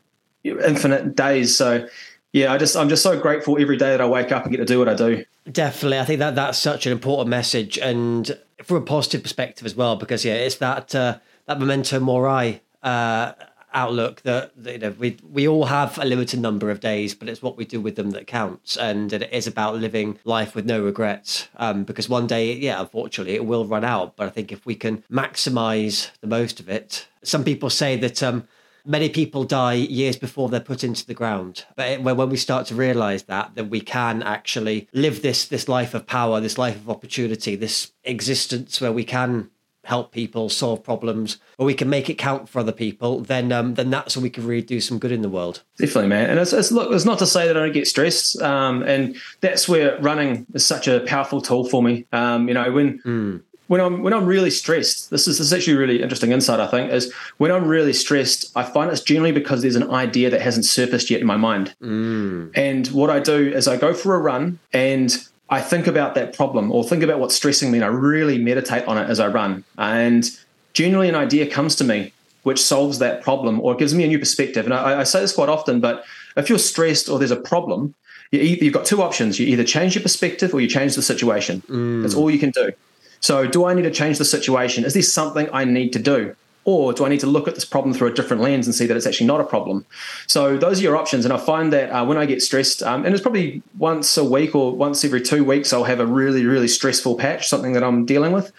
Speaker 2: infinite days. So yeah, I just I'm just so grateful every day that I wake up and get to do what I do.
Speaker 1: Definitely, I think that that's such an important message, and from a positive perspective as well, because yeah, it's that uh, that memento mori uh, outlook that, you know we we all have a limited number of days, but it's what we do with them that counts, and it is about living life with no regrets. Um, because one day, yeah, unfortunately, it will run out, but I think if we can maximize the most of it, some people say that um, many people die years before they're put into the ground. But when we start to realize that, then we can actually live this this life of power, this life of opportunity, this existence where we can help people solve problems where we can make it count for other people then um, then that's when we can really do some good in the world
Speaker 2: definitely man and it's, it's look it's not to say that i don't get stressed um, and that's where running is such a powerful tool for me um, you know when mm when I'm when I'm really stressed, this is, this is actually really interesting insight. I think is when I'm really stressed, I find it's generally because there's an idea that hasn't surfaced yet in my mind. Mm. And what I do is I go for a run and I think about that problem or think about what's stressing me, and I really meditate on it as I run. And generally, an idea comes to me which solves that problem or gives me a new perspective. And I, I say this quite often, but if you're stressed or there's a problem, you have got two options. You either change your perspective or you change the situation. Mm. That's all you can do. So, do I need to change the situation? Is there something I need to do? Or do I need to look at this problem through a different lens and see that it's actually not a problem? So those are your options. And I find that uh, when I get stressed, um, and it's probably once a week or once every two weeks, I'll have a really, really stressful patch, something that I'm dealing with.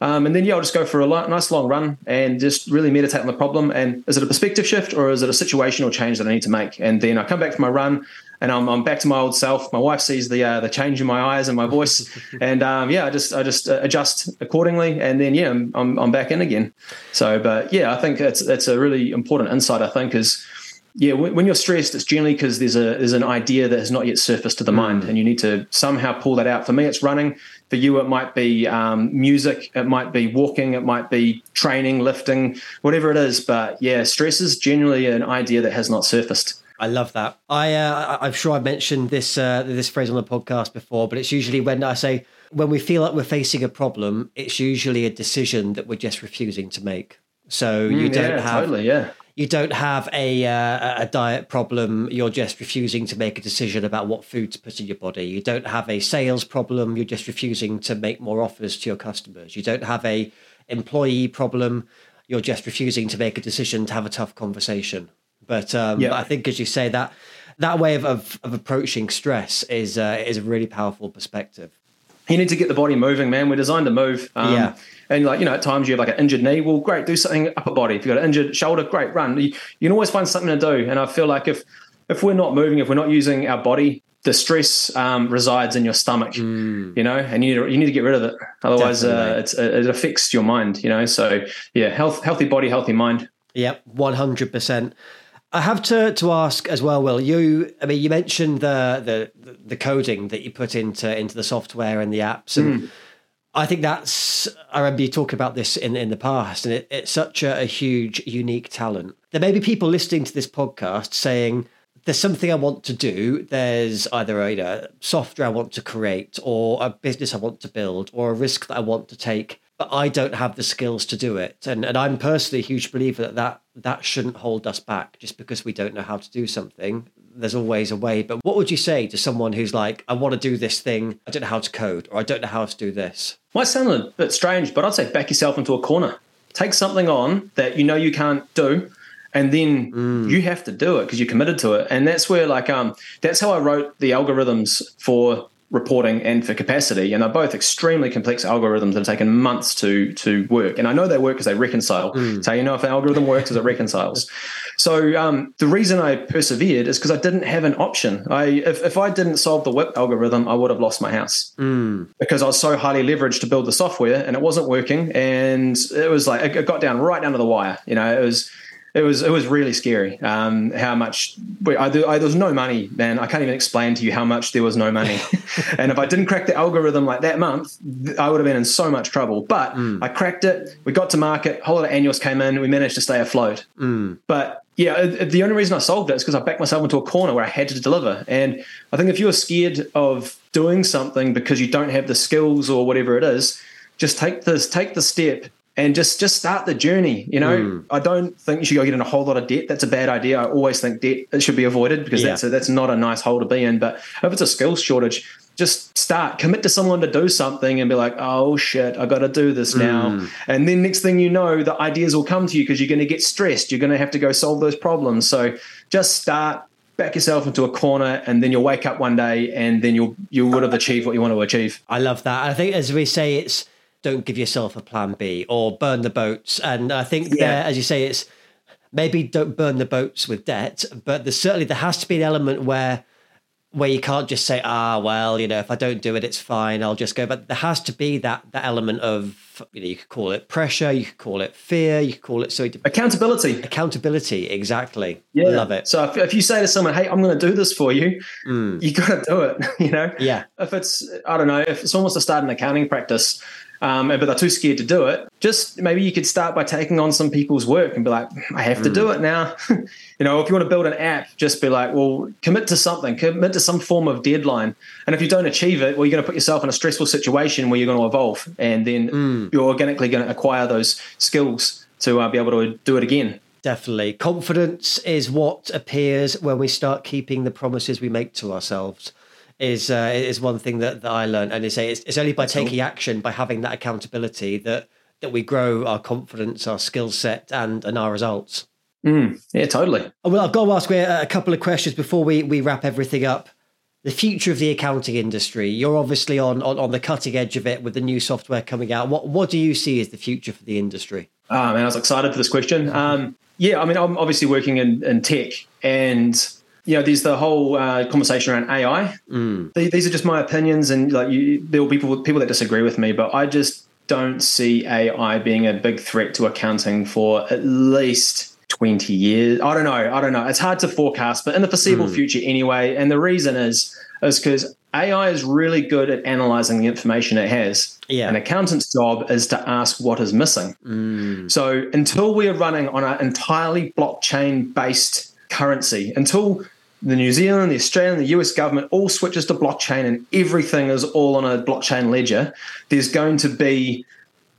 Speaker 2: Um, and then, yeah, I'll just go for a nice long run and just really meditate on the problem. And is it a perspective shift or is it a situational change that I need to make? And then I come back from my run and I'm, I'm back to my old self. My wife sees the uh, the change in my eyes and my voice, and um, yeah, I just I just uh, adjust accordingly, and then yeah, I'm, I'm, I'm back in again. So, but yeah, I think it's it's a really important insight. I think is yeah, when, you're stressed, it's generally because there's a there's an idea that has not yet surfaced to the mm. mind, and you need to somehow pull that out. For me, it's running. For you, it might be um, music, it might be walking, it might be training, lifting, whatever it is. But yeah, stress is generally an idea that has not surfaced.
Speaker 1: I love that. I uh, I'm sure I mentioned this uh, this phrase on the podcast before, but it's usually when I say when we feel like we're facing a problem, it's usually a decision that we're just refusing to make. So you mm, don't
Speaker 2: yeah,
Speaker 1: have
Speaker 2: totally, yeah.
Speaker 1: You don't have a uh, a diet problem. You're just refusing to make a decision about what food to put in your body. You don't have a sales problem. You're just refusing to make more offers to your customers. You don't have a employee problem. You're just refusing to make a decision to have a tough conversation but um, yeah. I think, as you say, that that way of, of, of approaching stress is uh, is a really powerful perspective.
Speaker 2: You need to get the body moving, man. We're designed to move. Um, yeah. And like you know, at times you have like an injured knee. Well, great, do something upper body. If you've got an injured shoulder, great, run. You, you can always find something to do. And I feel like if if we're not moving, if we're not using our body, the stress um, resides in your stomach, mm. you know, and you need to, you need to get rid of it. Otherwise, uh, it's, it affects your mind, you know. So yeah, health, healthy body, healthy mind.
Speaker 1: Yep, one hundred percent. I have to to ask as well, Will. You, I mean, you mentioned the the the coding that you put into into the software and the apps, and mm. I think that's. I remember you talking about this in in the past, and it, it's such a, a huge, unique talent. There may be people listening to this podcast saying, "There's something I want to do. There's either a you know, software I want to create, or a business I want to build, or a risk that I want to take." But I don't have the skills to do it. And and I'm personally a huge believer that that, that shouldn't hold us back just because we don't know how to do something. There's always a way. But what would you say to someone who's like, I want to do this thing, I don't know how to code, or I don't know how to do this?
Speaker 2: Might sound a bit strange, but I'd say back yourself into a corner. take something on that you know you can't do and then mm. you have to do it because you're committed to it and that's where like um that's how i wrote the algorithms for reporting and for capacity and they're both extremely complex algorithms that have taken months to to work and i know they work because they reconcile mm. so you know if an algorithm works as it reconciles so um, the reason I persevered is because I didn't have an option. I if, if I didn't solve the WIP algorithm, I would have lost my house mm. because I was so highly leveraged to build the software and it wasn't working. And it was like it got down right down to the wire. You know, it was it was it was really scary um, how much I, I, there was no money man i can't even explain to you how much there was no money. And if i didn't crack the algorithm like that month i would have been in so much trouble. But mm. i cracked it. We got to market. A whole lot of annuals came in. We managed to stay afloat. Mm. but yeah the only reason i solved it is because i backed myself into a corner where i had to deliver. And i think if you're scared of doing something because you don't have the skills or whatever it is just take this take the step and just just start the journey. You know, mm. I don't think you should go get in a whole lot of debt. That's a bad idea. I always think debt it should be avoided because yeah. that's a, that's not a nice hole to be in. But if it's a skills shortage, just start. Commit to someone to do something and be like, oh shit, I got to do this now. Mm. And then next thing you know, the ideas will come to you because you're going to get stressed. You're going to have to go solve those problems. So just start. Back yourself into a corner, and then you'll wake up one day, and then you'll you would have achieved what you want to achieve.
Speaker 1: I love that. I think, as we say, it's don't give yourself a plan B or burn the boats. And I think yeah. there, as you say, it's maybe don't burn the boats with debt, but there's certainly there has to be an element where where you can't just say, ah, well, you know, if I don't do it, it's fine. I'll just go. But there has to be that that element of, you know, you could call it pressure, you could call it fear, you could call it so
Speaker 2: accountability.
Speaker 1: Accountability, exactly. Yeah, love it.
Speaker 2: So if, if you say to someone, hey, I'm going to do this for you, mm. you got to do it. You know,
Speaker 1: yeah.
Speaker 2: If it's, I don't know, if someone wants to start an accounting practice um, but they're too scared to do it. Just maybe you could start by taking on some people's work and be like, I have to do mm. it now. you know, if you want to build an app, just be like, well, commit to something, commit to some form of deadline. And if you don't achieve it, well, you're going to put yourself in a stressful situation where you're going to evolve, and then mm. you're organically going to acquire those skills to uh, be able to do it again.
Speaker 1: Definitely. Confidence is what appears when we start keeping the promises we make to ourselves is uh, is one thing that, that I learned, and they say it's, it's only by That's taking cool. action, by having that accountability, that that we grow our confidence, our skill set, and and our results.
Speaker 2: Mm, yeah, totally.
Speaker 1: Well, I've got to ask a couple of questions before we we wrap everything up. The future of the accounting industry. You're obviously on, on, on the cutting edge of it with the new software coming out. What what do you see as the future for the industry?
Speaker 2: Oh, man, I was excited for this question. Um, yeah, I mean, I'm obviously working in, in tech, and you know, there's the whole uh, conversation around AI. Mm. These are just my opinions, and like you, there will be people people that disagree with me, but I just don't see AI being a big threat to accounting for at least 20 years. I don't know. I don't know. It's hard to forecast, but in the foreseeable mm. future anyway. And the reason is is because AI is really good at analyzing the information it has.
Speaker 1: Yeah.
Speaker 2: An accountant's job is to ask what is missing. Mm. So until we are running on an entirely blockchain based currency, until the New Zealand, the Australian, the US government all switches to blockchain and everything is all on a blockchain ledger, there's going to be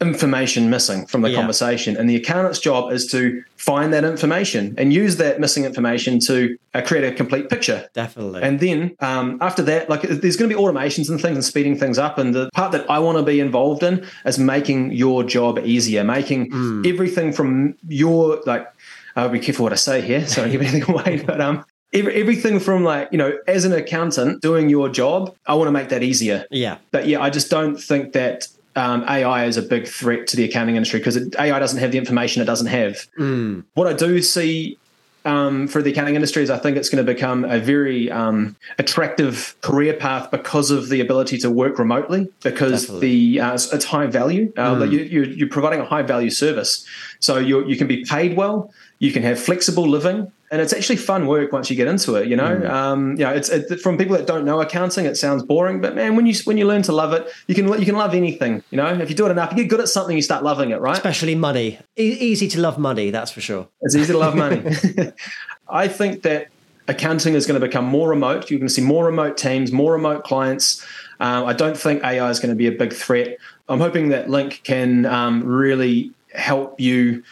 Speaker 2: information missing from the yeah. conversation. And the accountant's job is to find that information and use that missing information to uh, create a complete picture.
Speaker 1: Definitely.
Speaker 2: And then um, after that, like there's going to be automations and things and speeding things up. And the part that I want to be involved in is making your job easier, making mm. everything from your like. I'll be careful what I say here, so I don't give anything away. But um, everything from like you know as an accountant doing your job i want to make that easier
Speaker 1: yeah
Speaker 2: but yeah i just don't think that um, ai is a big threat to the accounting industry because ai doesn't have the information it doesn't have mm. what i do see um, for the accounting industry is I think it's going to become a very um, attractive career path because of the ability to work remotely because Definitely. the uh, it's high value. Uh, mm. you, you're providing a high value service, so you you can be paid well, you can have flexible living, and it's actually fun work once you get into it. You know, mm. um, you know, it's it, from people that don't know accounting, it sounds boring, but man, when you when you learn to love it, you can you can love anything. You know, if you do it enough, you get good at something, you start loving it, right?
Speaker 1: Especially money. E- easy to love money, that's for sure.
Speaker 2: It's easy to love money. I think that accounting is going to become more remote. You're going to see more remote teams, more remote clients. Um, I don't think AI is going to be a big threat. I'm hoping that Link can um, really help you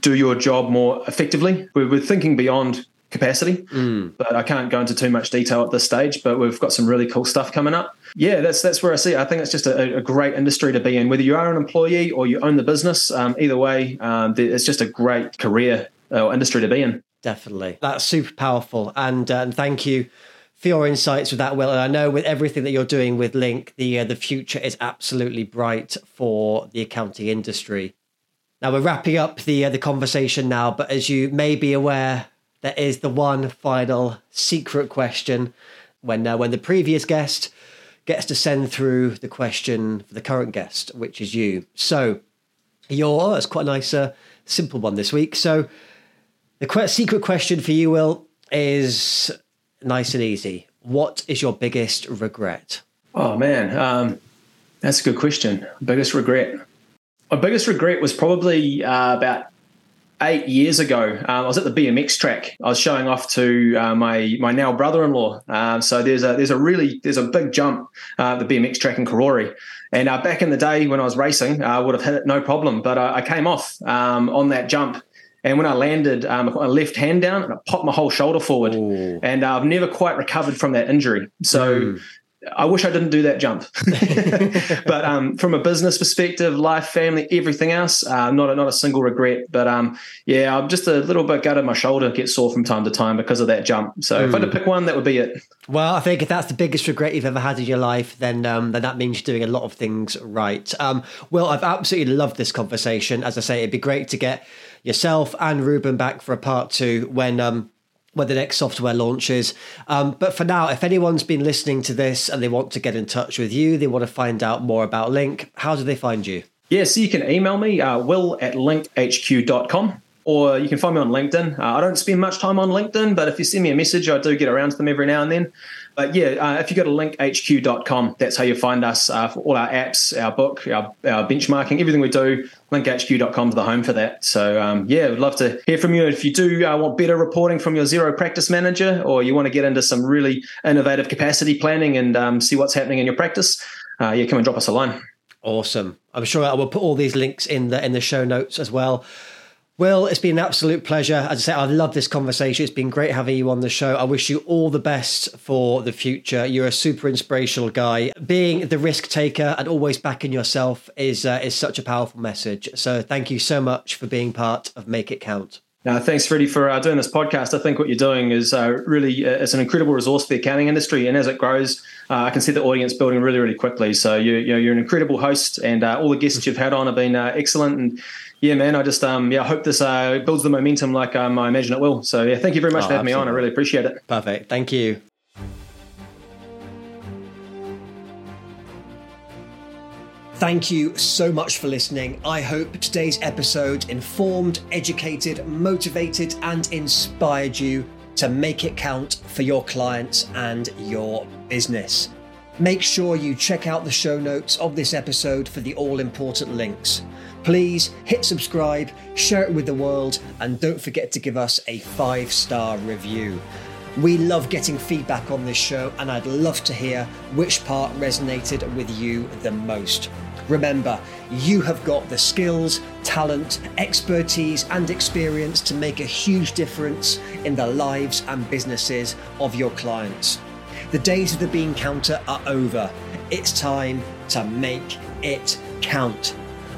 Speaker 2: do your job more effectively. We're, we're thinking beyond capacity. Mm. But I can't go into too much detail at this stage. But we've got some really cool stuff coming up. Yeah, that's that's where I see. It. I think it's just a, a, great industry to be in. Whether you are an employee or you own the business, um, either way, um, it's just a great career or industry to be in.
Speaker 1: Definitely, that's super powerful. And, uh, thank you for your insights with that, Will. And I know with everything that you're doing with Link, the uh, the future is absolutely bright for the accounting industry. Now we're wrapping up the uh, the conversation now, but as you may be aware, there is the one final secret question when uh, when the previous guest gets to send through the question for the current guest, which is you. So your it's quite a nice uh, simple one this week. So the secret question for you, Will, is nice and easy. What is your biggest regret?
Speaker 2: Oh man, um, that's a good question. Biggest regret. My biggest regret was probably uh, about eight years ago. Um, I was at the BMX track. I was showing off to uh, my my now brother-in-law. Um, so there's a there's a really there's a big jump uh, the BMX track in Karori. And uh, back in the day when I was racing, I would have hit it no problem. But I, I came off um, on that jump. And when I landed, um, I left hand down and I popped my whole shoulder forward. Ooh. And uh, I've never quite recovered from that injury. So mm. I wish I didn't do that jump. but um, from a business perspective, life, family, everything else, uh, not a, not a single regret. But um, yeah, I'm just a little bit gutted. My shoulder gets sore from time to time because of that jump. So mm. if I had to hmm. pick one, that would be it.
Speaker 1: Well, I think if that's the biggest regret you've ever had in your life, then um, then that means you're doing a lot of things right. Um, well, I've absolutely loved this conversation. As I say, it'd be great to get yourself and Ruben back for a part two when um, when the next software launches. Um, but for now, if anyone's been listening to this and they want to get in touch with you, they want to find out more about Link, how do they find you?
Speaker 2: Yeah, so you can email me, uh, will at linkhq.com, or you can find me on LinkedIn. Uh, I don't spend much time on LinkedIn, but if you send me a message, I do get around to them every now and then. But yeah, uh, if you go to linkhq.com, that's how you find us uh, for all our apps, our book, our, our benchmarking, everything we do. Linkhq.com is the home for that. So um, yeah, we'd love to hear from you. If you do uh, want better reporting from your Xero practice manager, or you want to get into some really innovative capacity planning and um, see what's happening in your practice, uh, yeah, come and drop us a line.
Speaker 1: Awesome. I'm sure I will put all these links in the in the show notes as well. Will, it's been an absolute pleasure. As I say, I love this conversation. It's been great having you on the show. I wish you all the best for the future. You're a super inspirational guy. Being the risk taker and always backing yourself is uh, is such a powerful message. So thank you so much for being part of Make It Count.
Speaker 2: No, thanks, Freddie, for uh, doing this podcast. I think what you're doing is uh, really uh, it's an incredible resource for the accounting industry, and as it grows, uh, I can see the audience building really, really quickly. So you, you know, you're an incredible host, and uh, all the guests you've had on have been uh, excellent. And yeah, man, I just um yeah, I hope this uh, builds the momentum like um, I imagine it will. So yeah, thank you very much oh, for having absolutely. me on. I really appreciate it.
Speaker 1: Perfect. Thank you. Thank you so much for listening. I hope today's episode informed, educated, motivated, and inspired you to make it count for your clients and your business. Make sure you check out the show notes of this episode for the all important links. Please hit subscribe, share it with the world, and don't forget to give us a five star review. We love getting feedback on this show, and I'd love to hear which part resonated with you the most. Remember, you have got the skills, talent, expertise, and experience to make a huge difference in the lives and businesses of your clients. The days of the bean counter are over. It's time to make it count.